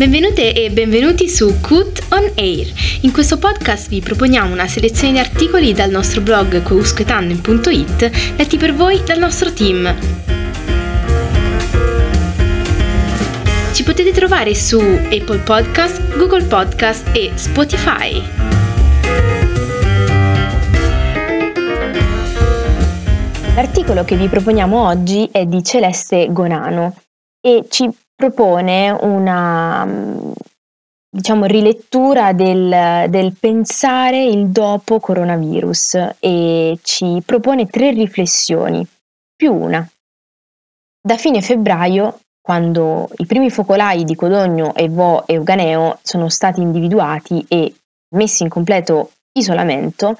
Benvenute e benvenuti su Cut on Air. In questo podcast vi proponiamo una selezione di articoli dal nostro blog cousquetando.it letti per voi dal nostro team. Ci potete trovare su Apple Podcast, Google Podcast e Spotify. L'articolo che vi proponiamo oggi è di Celeste Gonano e ci propone una diciamo, rilettura del, del, pensare il dopo coronavirus e ci propone tre riflessioni, più una. Da fine febbraio, quando i primi focolai di Codogno e Vo e Euganeo sono stati individuati e messi in completo isolamento,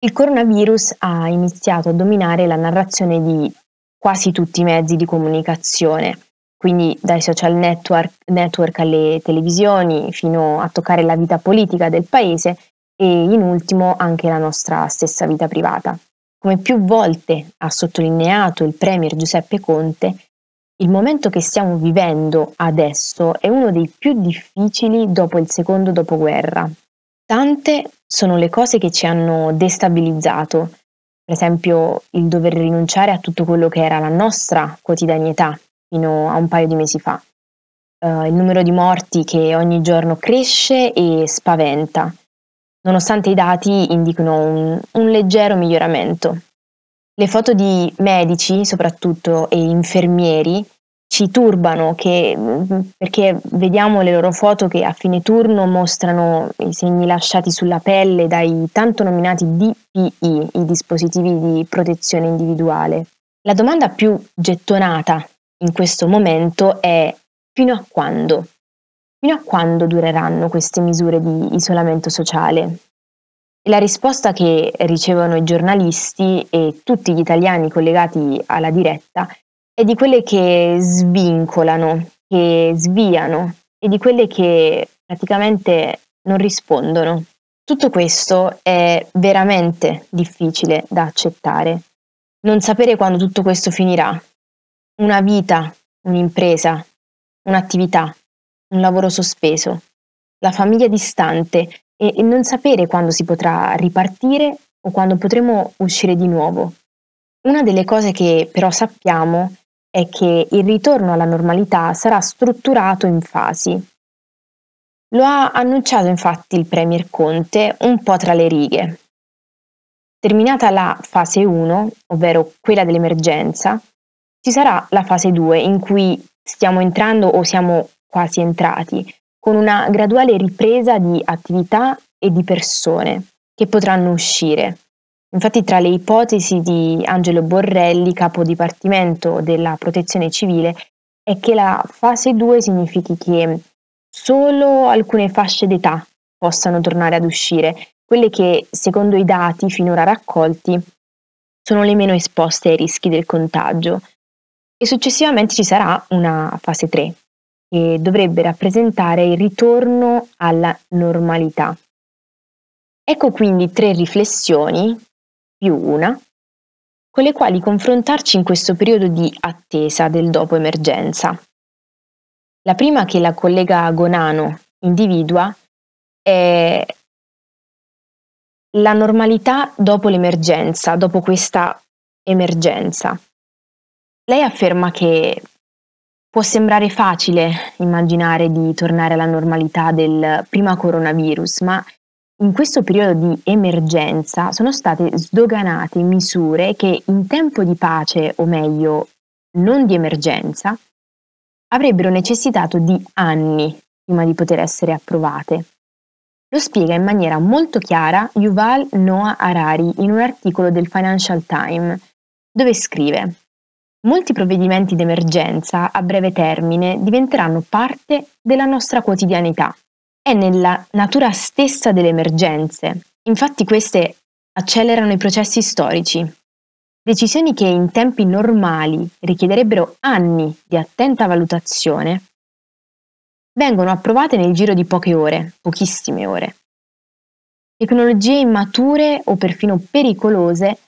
il coronavirus ha iniziato a dominare la narrazione di quasi tutti i mezzi di comunicazione quindi dai social network, network alle televisioni fino a toccare la vita politica del paese e in ultimo anche la nostra stessa vita privata. Come più volte ha sottolineato il Premier Giuseppe Conte, il momento che stiamo vivendo adesso è uno dei più difficili dopo il secondo dopoguerra. Tante sono le cose che ci hanno destabilizzato, per esempio il dover rinunciare a tutto quello che era la nostra quotidianità, fino a un paio di mesi fa. Uh, il numero di morti che ogni giorno cresce e spaventa, nonostante i dati indichino un, un leggero miglioramento. Le foto di medici, soprattutto, e infermieri ci turbano che, perché vediamo le loro foto che a fine turno mostrano i segni lasciati sulla pelle dai tanto nominati DPI, i dispositivi di protezione individuale. La domanda più gettonata in questo momento è fino a quando? Fino a quando dureranno queste misure di isolamento sociale? La risposta che ricevono i giornalisti e tutti gli italiani collegati alla diretta è di quelle che svincolano, che sviano e di quelle che praticamente non rispondono. Tutto questo è veramente difficile da accettare. Non sapere quando tutto questo finirà, una vita, un'impresa, un'attività, un lavoro sospeso, la famiglia distante e, e non sapere quando si potrà ripartire o quando potremo uscire di nuovo. Una delle cose che però sappiamo è che il ritorno alla normalità sarà strutturato in fasi. Lo ha annunciato infatti il Premier Conte un po' tra le righe. Terminata la fase 1, ovvero quella dell'emergenza, ci sarà la fase 2 in cui stiamo entrando o siamo quasi entrati, con una graduale ripresa di attività e di persone che potranno uscire. Infatti tra le ipotesi di Angelo Borrelli, capo dipartimento della protezione civile, è che la fase 2 significhi che solo alcune fasce d'età possano tornare ad uscire, quelle che secondo i dati finora raccolti sono le meno esposte ai rischi del contagio, e successivamente ci sarà una fase 3 che dovrebbe rappresentare il ritorno alla normalità. Ecco quindi tre riflessioni, più una, con le quali confrontarci in questo periodo di attesa del dopo emergenza. La prima che la collega Gonano individua è la normalità dopo l'emergenza, dopo questa emergenza. Lei afferma che può sembrare facile immaginare di tornare alla normalità del prima coronavirus, ma in questo periodo di emergenza sono state sdoganate misure che in tempo di pace, o meglio, non di emergenza, avrebbero necessitato di anni prima di poter essere approvate. Lo spiega in maniera molto chiara Yuval Noah Harari in un articolo del Financial Times, dove scrive Molti provvedimenti d'emergenza a breve termine diventeranno parte della nostra quotidianità. È nella natura stessa delle emergenze. Infatti queste accelerano i processi storici. Decisioni che in tempi normali richiederebbero anni di attenta valutazione vengono approvate nel giro di poche ore, pochissime ore. Tecnologie immature o perfino pericolose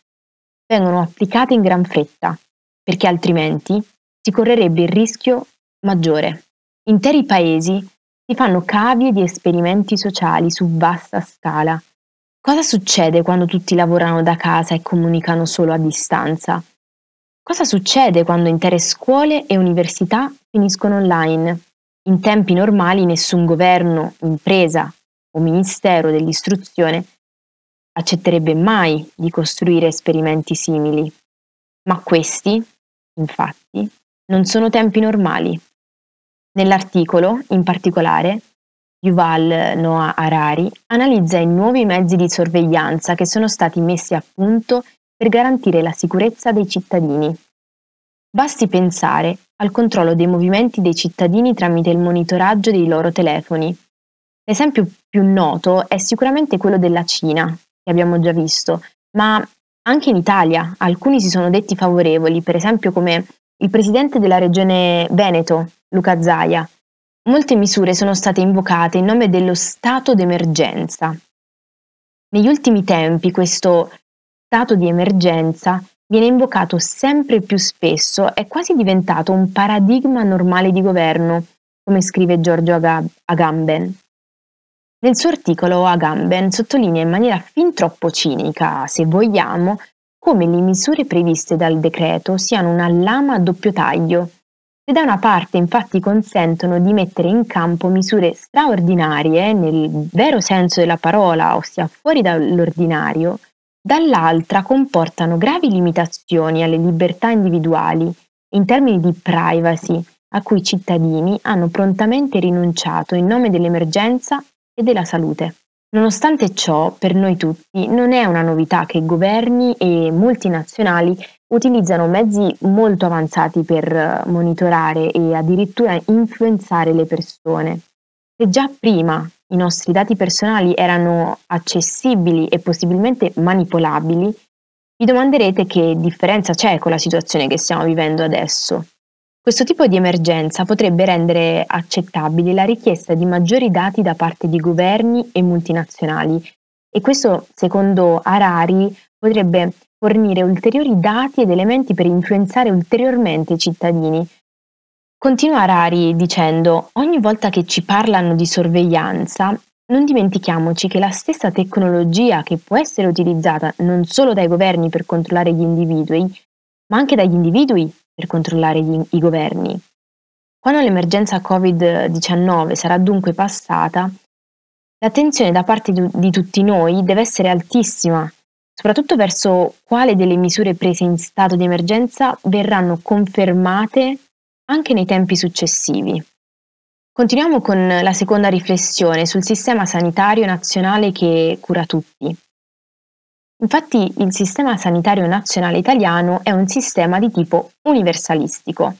vengono applicate in gran fretta perché altrimenti si correrebbe il rischio maggiore Interi paesi si fanno cavie di esperimenti sociali su vasta scala. Cosa succede quando tutti lavorano da casa e comunicano solo a distanza? Cosa succede quando intere scuole e università finiscono online? In tempi normali nessun governo, impresa o ministero dell'istruzione accetterebbe mai di costruire esperimenti simili. Ma questi, infatti, non sono tempi normali. Nell'articolo, in particolare, Yuval Noah Harari analizza i nuovi mezzi di sorveglianza che sono stati messi a punto per garantire la sicurezza dei cittadini. Basti pensare al controllo dei movimenti dei cittadini tramite il monitoraggio dei loro telefoni. L'esempio più noto è sicuramente quello della Cina, che abbiamo già visto, ma anche in Italia alcuni si sono detti favorevoli, per esempio come il presidente della regione Veneto, Luca Zaia. Molte misure sono state invocate in nome dello stato d'emergenza. Negli ultimi tempi questo stato di emergenza viene invocato sempre più spesso, è quasi diventato un paradigma normale di governo, come scrive Giorgio Agamben. Nel suo articolo Agamben sottolinea in maniera fin troppo cinica, se vogliamo, come le misure previste dal decreto siano una lama a doppio taglio. Se da una parte infatti consentono di mettere in campo misure straordinarie nel vero senso della parola, ossia fuori dall'ordinario, dall'altra comportano gravi limitazioni alle libertà individuali in termini di privacy a cui i cittadini hanno prontamente rinunciato in nome dell'emergenza e della salute. Nonostante ciò, per noi tutti non è una novità che governi e multinazionali utilizzano mezzi molto avanzati per monitorare e addirittura influenzare le persone. Se già prima i nostri dati personali erano accessibili e possibilmente manipolabili, vi domanderete che differenza c'è con la situazione che stiamo vivendo adesso. Questo tipo di emergenza potrebbe rendere accettabile la richiesta di maggiori dati da parte di governi e multinazionali e questo, secondo Harari, potrebbe fornire ulteriori dati ed elementi per influenzare ulteriormente i cittadini. Continua Harari dicendo, ogni volta che ci parlano di sorveglianza, non dimentichiamoci che la stessa tecnologia che può essere utilizzata non solo dai governi per controllare gli individui, ma anche dagli individui per controllare gli, i governi. Quando l'emergenza Covid-19 sarà dunque passata, l'attenzione da parte di, di tutti noi deve essere altissima, soprattutto verso quale delle misure prese in stato di emergenza verranno confermate anche nei tempi successivi. Continuiamo con la seconda riflessione sul sistema sanitario nazionale che cura tutti. Infatti il sistema sanitario nazionale italiano è un sistema di tipo universalistico.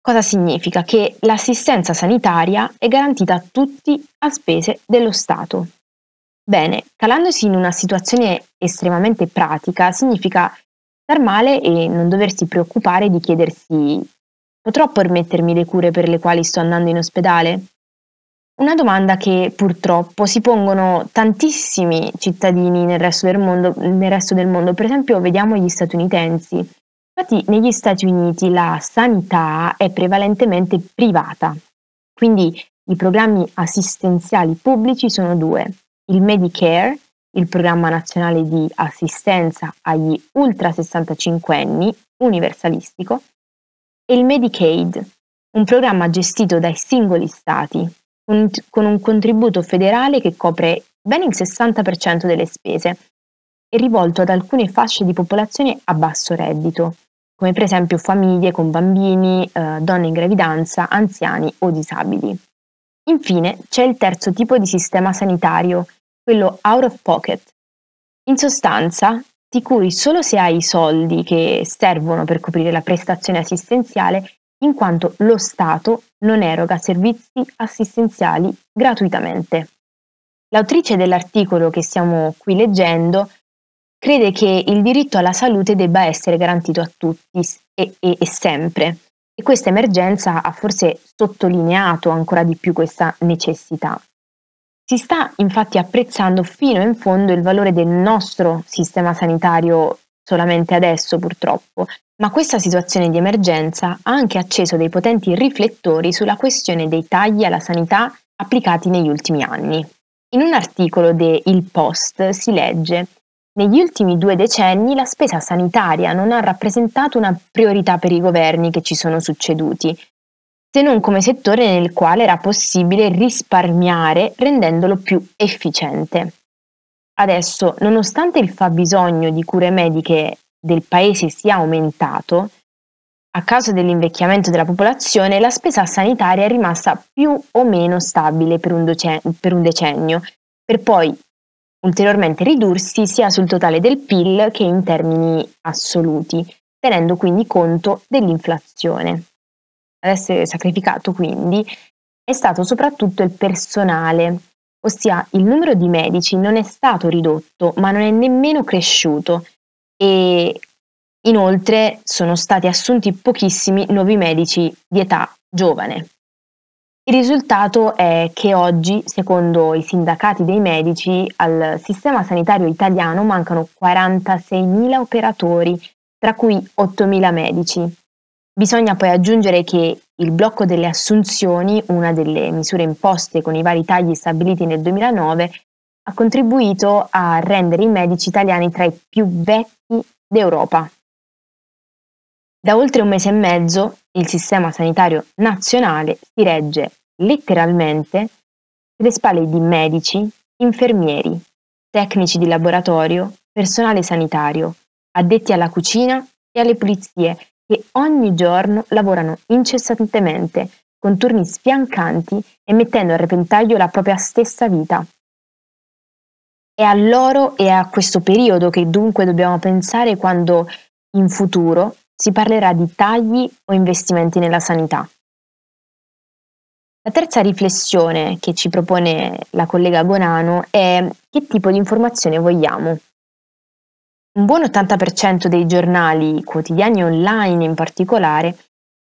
Cosa significa? Che l'assistenza sanitaria è garantita a tutti a spese dello Stato. Bene, calandosi in una situazione estremamente pratica, significa star male e non doversi preoccupare di chiedersi potrò permettermi le cure per le quali sto andando in ospedale? Una domanda che purtroppo si pongono tantissimi cittadini nel resto del mondo, nel resto del mondo. per esempio vediamo gli statunitensi. Infatti negli Stati Uniti la sanità è prevalentemente privata, quindi i programmi assistenziali pubblici sono due, il Medicare, il programma nazionale di assistenza agli ultra 65 anni, universalistico, e il Medicaid, un programma gestito dai singoli stati, un, con un contributo federale che copre ben il 60% delle spese e rivolto ad alcune fasce di popolazione a basso reddito, come per esempio famiglie con bambini, eh, donne in gravidanza, anziani o disabili. Infine c'è il terzo tipo di sistema sanitario, quello out of pocket. In sostanza, ti curi solo se hai i soldi che servono per coprire la prestazione assistenziale in quanto lo Stato non eroga servizi assistenziali gratuitamente. L'autrice dell'articolo che stiamo qui leggendo crede che il diritto alla salute debba essere garantito a tutti e, e, e sempre e questa emergenza ha forse sottolineato ancora di più questa necessità. Si sta infatti apprezzando fino in fondo il valore del nostro sistema sanitario solamente adesso purtroppo, Ma questa situazione di emergenza ha anche acceso dei potenti riflettori sulla questione dei tagli alla sanità applicati negli ultimi anni. In un articolo de Il Post si legge negli ultimi due decenni la spesa sanitaria non ha rappresentato una priorità per i governi che ci sono succeduti, se non come settore nel quale era possibile risparmiare rendendolo più efficiente. Adesso, nonostante il fabbisogno di cure mediche del paese sia aumentato, a causa dell'invecchiamento della popolazione, la spesa sanitaria è rimasta più o meno stabile per un, doce- per un decennio, per poi ulteriormente ridursi sia sul totale del PIL che in termini assoluti, tenendo quindi conto dell'inflazione. Ad essere sacrificato quindi è stato soprattutto il personale, ossia il numero di medici non è stato ridotto ma non è nemmeno cresciuto e inoltre sono stati assunti pochissimi nuovi medici di età giovane. Il risultato è che oggi, secondo i sindacati dei medici, al sistema sanitario italiano mancano 46.000 operatori, tra cui 8.000 medici. Bisogna poi aggiungere che il blocco delle assunzioni, una delle misure imposte con i vari tagli stabiliti nel 2009, ha contribuito a rendere i medici italiani tra i più vecchi d'Europa. Da oltre un mese e mezzo il sistema sanitario nazionale si regge letteralmente sulle spalle di medici, infermieri, tecnici di laboratorio, personale sanitario, addetti alla cucina e alle pulizie che ogni giorno lavorano incessantemente con turni sfiancanti e mettendo a repentaglio la propria stessa vita. È a loro e a questo periodo che dunque dobbiamo pensare quando in futuro si parlerà di tagli o investimenti nella sanità. La terza riflessione che ci propone la collega Bonano è che tipo di informazione vogliamo. Un buon 80% dei giornali quotidiani online in particolare,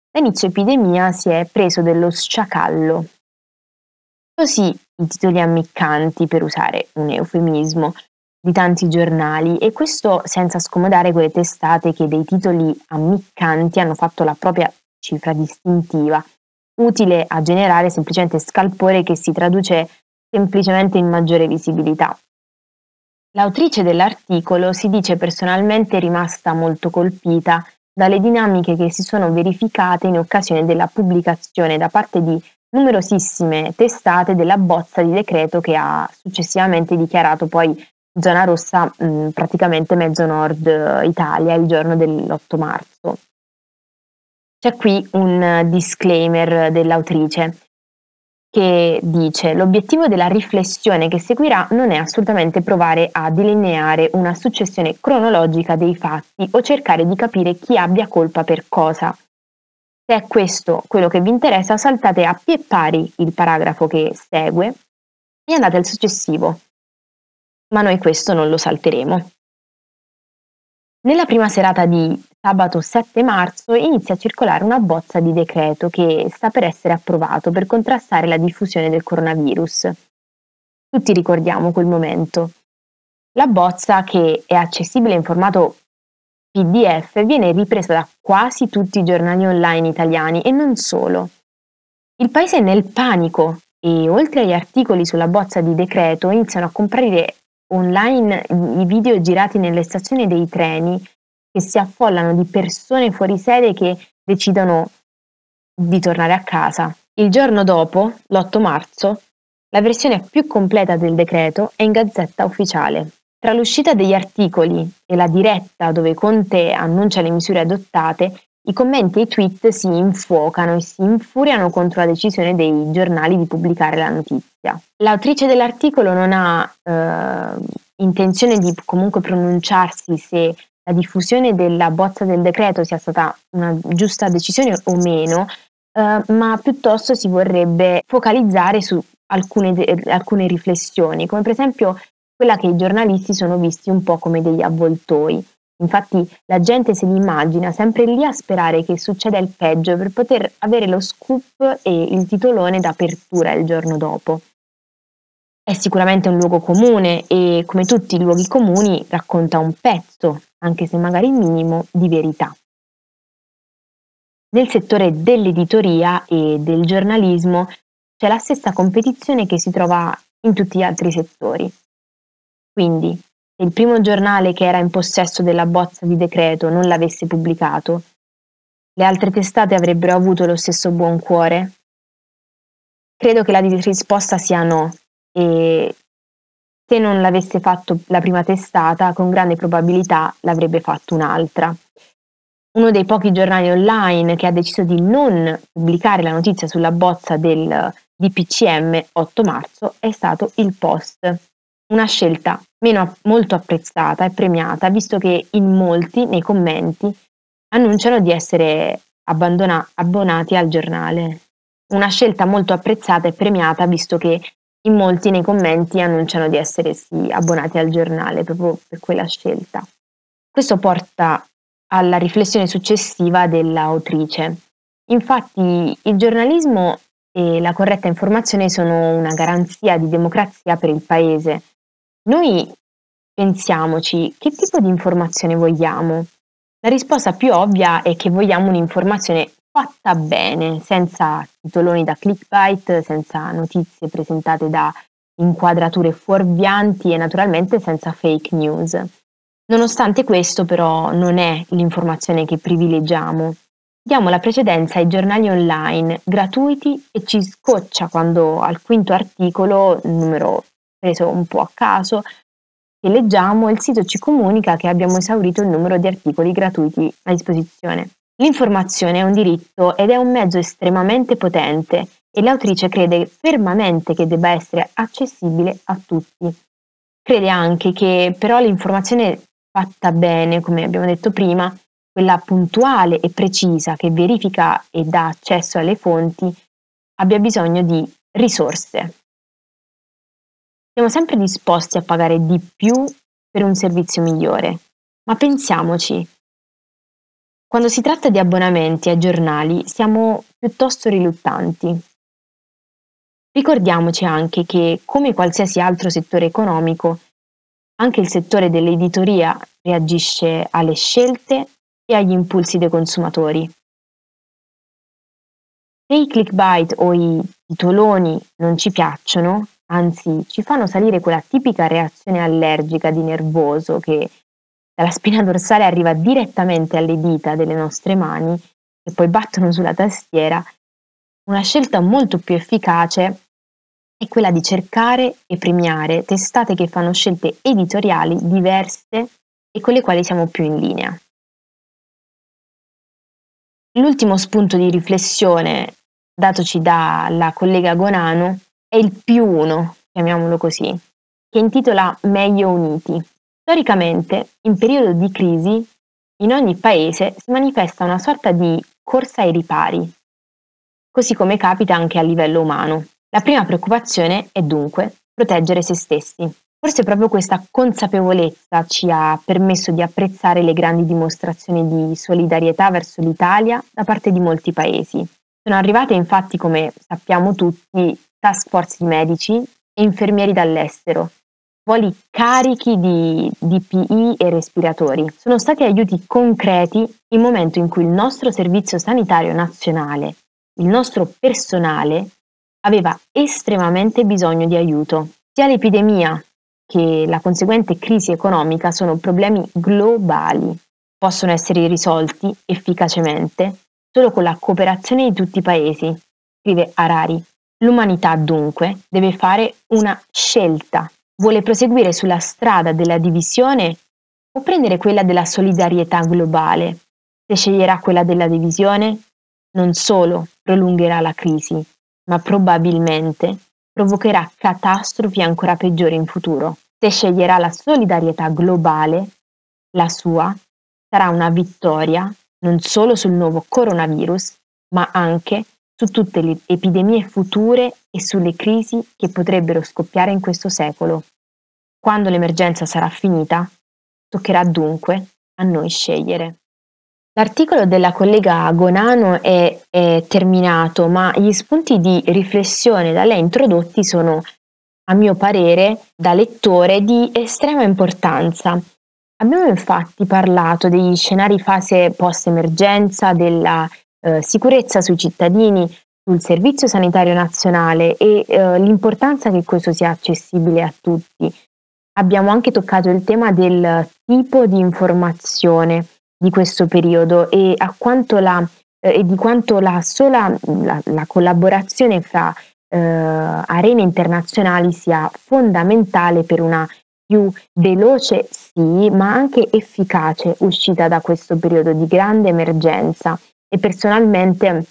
da inizio epidemia si è preso dello sciacallo. Così i titoli ammiccanti, per usare un eufemismo, di tanti giornali e questo senza scomodare quelle testate che dei titoli ammiccanti hanno fatto la propria cifra distintiva utile a generare semplicemente scalpore che si traduce semplicemente in maggiore visibilità. L'autrice dell'articolo si dice personalmente rimasta molto colpita dalle dinamiche che si sono verificate in occasione della pubblicazione da parte di numerosissime testate della bozza di decreto che ha successivamente dichiarato poi zona rossa mh, praticamente mezzo nord Italia il giorno dell'8 marzo. C'è qui un disclaimer dell'autrice che dice l'obiettivo della riflessione che seguirà non è assolutamente provare a delineare una successione cronologica dei fatti o cercare di capire chi abbia colpa per cosa. Se è questo quello che vi interessa, saltate a pie pari il paragrafo che segue e andate al successivo. Ma noi questo non lo salteremo. Nella prima serata di sabato 7 marzo inizia a circolare una bozza di decreto che sta per essere approvato per contrastare la diffusione del coronavirus. Tutti ricordiamo quel momento. La bozza, che è accessibile in formato PDF, viene ripresa da quasi tutti i giornali online italiani e non solo. Il paese è nel panico e oltre agli articoli sulla bozza di decreto iniziano a comparire online i video girati nelle stazioni dei treni che si affollano di persone fuori sede che decidono di tornare a casa. Il giorno dopo, l'8 marzo, la versione più completa del decreto è in gazzetta ufficiale. Tra l'uscita degli articoli e la diretta dove Conte annuncia le misure adottate, i commenti e i tweet si infuocano e si infuriano contro la decisione dei giornali di pubblicare la notizia. L'autrice dell'articolo non ha eh, intenzione di comunque pronunciarsi se la diffusione della bozza del decreto sia stata una giusta decisione o meno, eh, ma piuttosto si vorrebbe focalizzare su alcune, de- alcune riflessioni, come per esempio quella che i giornalisti sono visti un po' come degli avvoltoi. Infatti la gente se li immagina sempre lì a sperare che succeda il peggio per poter avere lo scoop e il titolone d'apertura il giorno dopo. È sicuramente un luogo comune e, come tutti i luoghi comuni, racconta un pezzo, anche se magari minimo, di verità. Nel settore dell'editoria e del giornalismo c'è la stessa competizione che si trova in tutti gli altri settori. Quindi, se il primo giornale che era in possesso della bozza di decreto non l'avesse pubblicato, le altre testate avrebbero avuto lo stesso buon cuore? Credo che la risposta sia no e se non l'avesse fatto la prima testata, con grande probabilità l'avrebbe fatto un'altra. Uno dei pochi giornali online che ha deciso di non pubblicare la notizia sulla bozza del DPCM 8 marzo è stato il Post, una scelta meno, molto apprezzata e premiata, visto che in molti nei commenti annunciano di essere abbandona- abbonati al giornale. Una scelta molto apprezzata e premiata, visto che in molti nei commenti annunciano di essere sì, abbonati al giornale proprio per quella scelta. Questo porta alla riflessione successiva dell'autrice. Infatti il giornalismo e la corretta informazione sono una garanzia di democrazia per il paese. Noi pensiamoci che tipo di informazione vogliamo. La risposta più ovvia è che vogliamo un'informazione fatta bene, senza titoloni da clickbait, senza notizie presentate da inquadrature fuorvianti e naturalmente senza fake news. Nonostante questo però non è l'informazione che privilegiamo. Diamo la precedenza ai giornali online gratuiti e ci scoccia quando al quinto articolo, numero preso un po' a caso, che leggiamo, il sito ci comunica che abbiamo esaurito il numero di articoli gratuiti a disposizione. L'informazione è un diritto ed è un mezzo estremamente potente e l'autrice crede fermamente che debba essere accessibile a tutti. Crede anche che però l'informazione fatta bene, come abbiamo detto prima, quella puntuale e precisa che verifica e dà accesso alle fonti, abbia bisogno di risorse. Siamo sempre disposti a pagare di più per un servizio migliore, ma pensiamoci, quando si tratta di abbonamenti ai giornali siamo piuttosto riluttanti. Ricordiamoci anche che, come qualsiasi altro settore economico, anche il settore dell'editoria reagisce alle scelte e agli impulsi dei consumatori. Se i clickbait o i titoloni non ci piacciono, anzi ci fanno salire quella tipica reazione allergica di nervoso che dalla spina dorsale arriva direttamente alle dita delle nostre mani e poi battono sulla tastiera, una scelta molto più efficace è quella di cercare e premiare testate che fanno scelte editoriali diverse e con le quali siamo più in linea. L'ultimo spunto di riflessione datoci dalla collega Gonano è il più uno, chiamiamolo così, che intitola Meglio Uniti. Storicamente, in periodo di crisi, in ogni paese si manifesta una sorta di corsa ai ripari, così come capita anche a livello umano. La prima preoccupazione è dunque proteggere se stessi. Forse proprio questa consapevolezza ci ha permesso di apprezzare le grandi dimostrazioni di solidarietà verso l'Italia da parte di molti paesi. Sono arrivate infatti, come sappiamo tutti, task force di medici e infermieri dall'estero voli carichi di DPI e respiratori. Sono stati aiuti concreti in momento in cui il nostro Servizio Sanitario Nazionale, il nostro personale, aveva estremamente bisogno di aiuto. Sia l'epidemia che la conseguente crisi economica sono problemi globali. Possono essere risolti efficacemente solo con la cooperazione di tutti i paesi, scrive Harari. L'umanità dunque deve fare una scelta Vuole proseguire sulla strada della divisione o prendere quella della solidarietà globale? Se sceglierà quella della divisione, non solo prolungherà la crisi, ma probabilmente provocherà catastrofi ancora peggiori in futuro. Se sceglierà la solidarietà globale, la sua sarà una vittoria non solo sul nuovo coronavirus, ma anche su tutte le epidemie future e sulle crisi che potrebbero scoppiare in questo secolo. Quando l'emergenza sarà finita, toccherà dunque a noi scegliere. L'articolo della collega Gonano è, è, terminato, ma gli spunti di riflessione da lei introdotti sono, a mio parere, da lettore di estrema importanza. Abbiamo infatti parlato degli scenari fase post-emergenza, della eh, sicurezza sui cittadini, sul Servizio Sanitario Nazionale e eh, l'importanza che questo sia accessibile a tutti. Abbiamo anche toccato il tema del tipo di informazione di questo periodo e, la, eh, e di quanto la sola la, la collaborazione fra eh, arene internazionali sia fondamentale per una più veloce sì, ma anche efficace uscita da questo periodo di grande emergenza e personalmente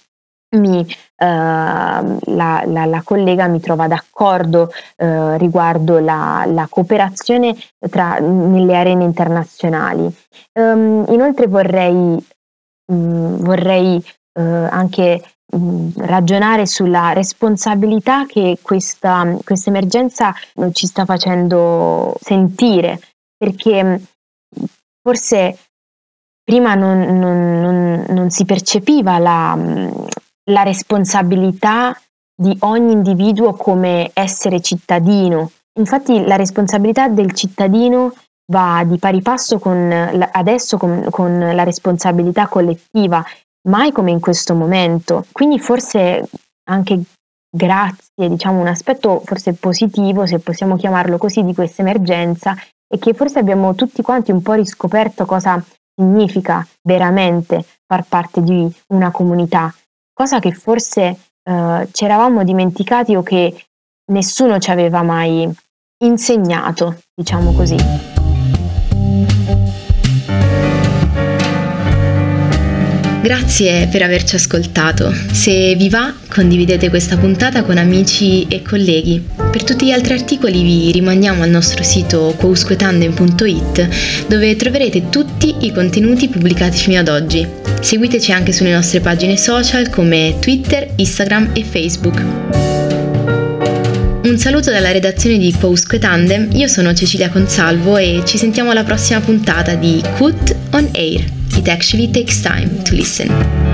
mi, eh, la, la, la, collega mi trova d'accordo eh, riguardo la, la cooperazione tra, nelle arene internazionali. Um, inoltre vorrei, um, vorrei uh, anche um, ragionare sulla responsabilità che questa, questa emergenza ci sta facendo sentire, perché forse prima non, non, non, non si percepiva la, la responsabilità di ogni individuo come essere cittadino. Infatti la responsabilità del cittadino va di pari passo con, adesso con, con la responsabilità collettiva, mai come in questo momento. Quindi forse anche grazie, diciamo un aspetto forse positivo, se possiamo chiamarlo così, di questa emergenza, è che forse abbiamo tutti quanti un po' riscoperto cosa significa veramente far parte di una comunità, cosa che forse eh, ci eravamo dimenticati o che nessuno ci aveva mai insegnato, diciamo così. Grazie per averci ascoltato. Se vi va, condividete questa puntata con amici e colleghi. Per tutti gli altri articoli vi rimandiamo al nostro sito quousquetandem.it dove troverete tutti i contenuti pubblicati fino ad oggi. Seguiteci anche sulle nostre pagine social come Twitter, Instagram e Facebook. Un saluto dalla redazione di Quousque Tandem, io sono Cecilia Consalvo e ci sentiamo alla prossima puntata di Cut on Air. It actually takes time to listen.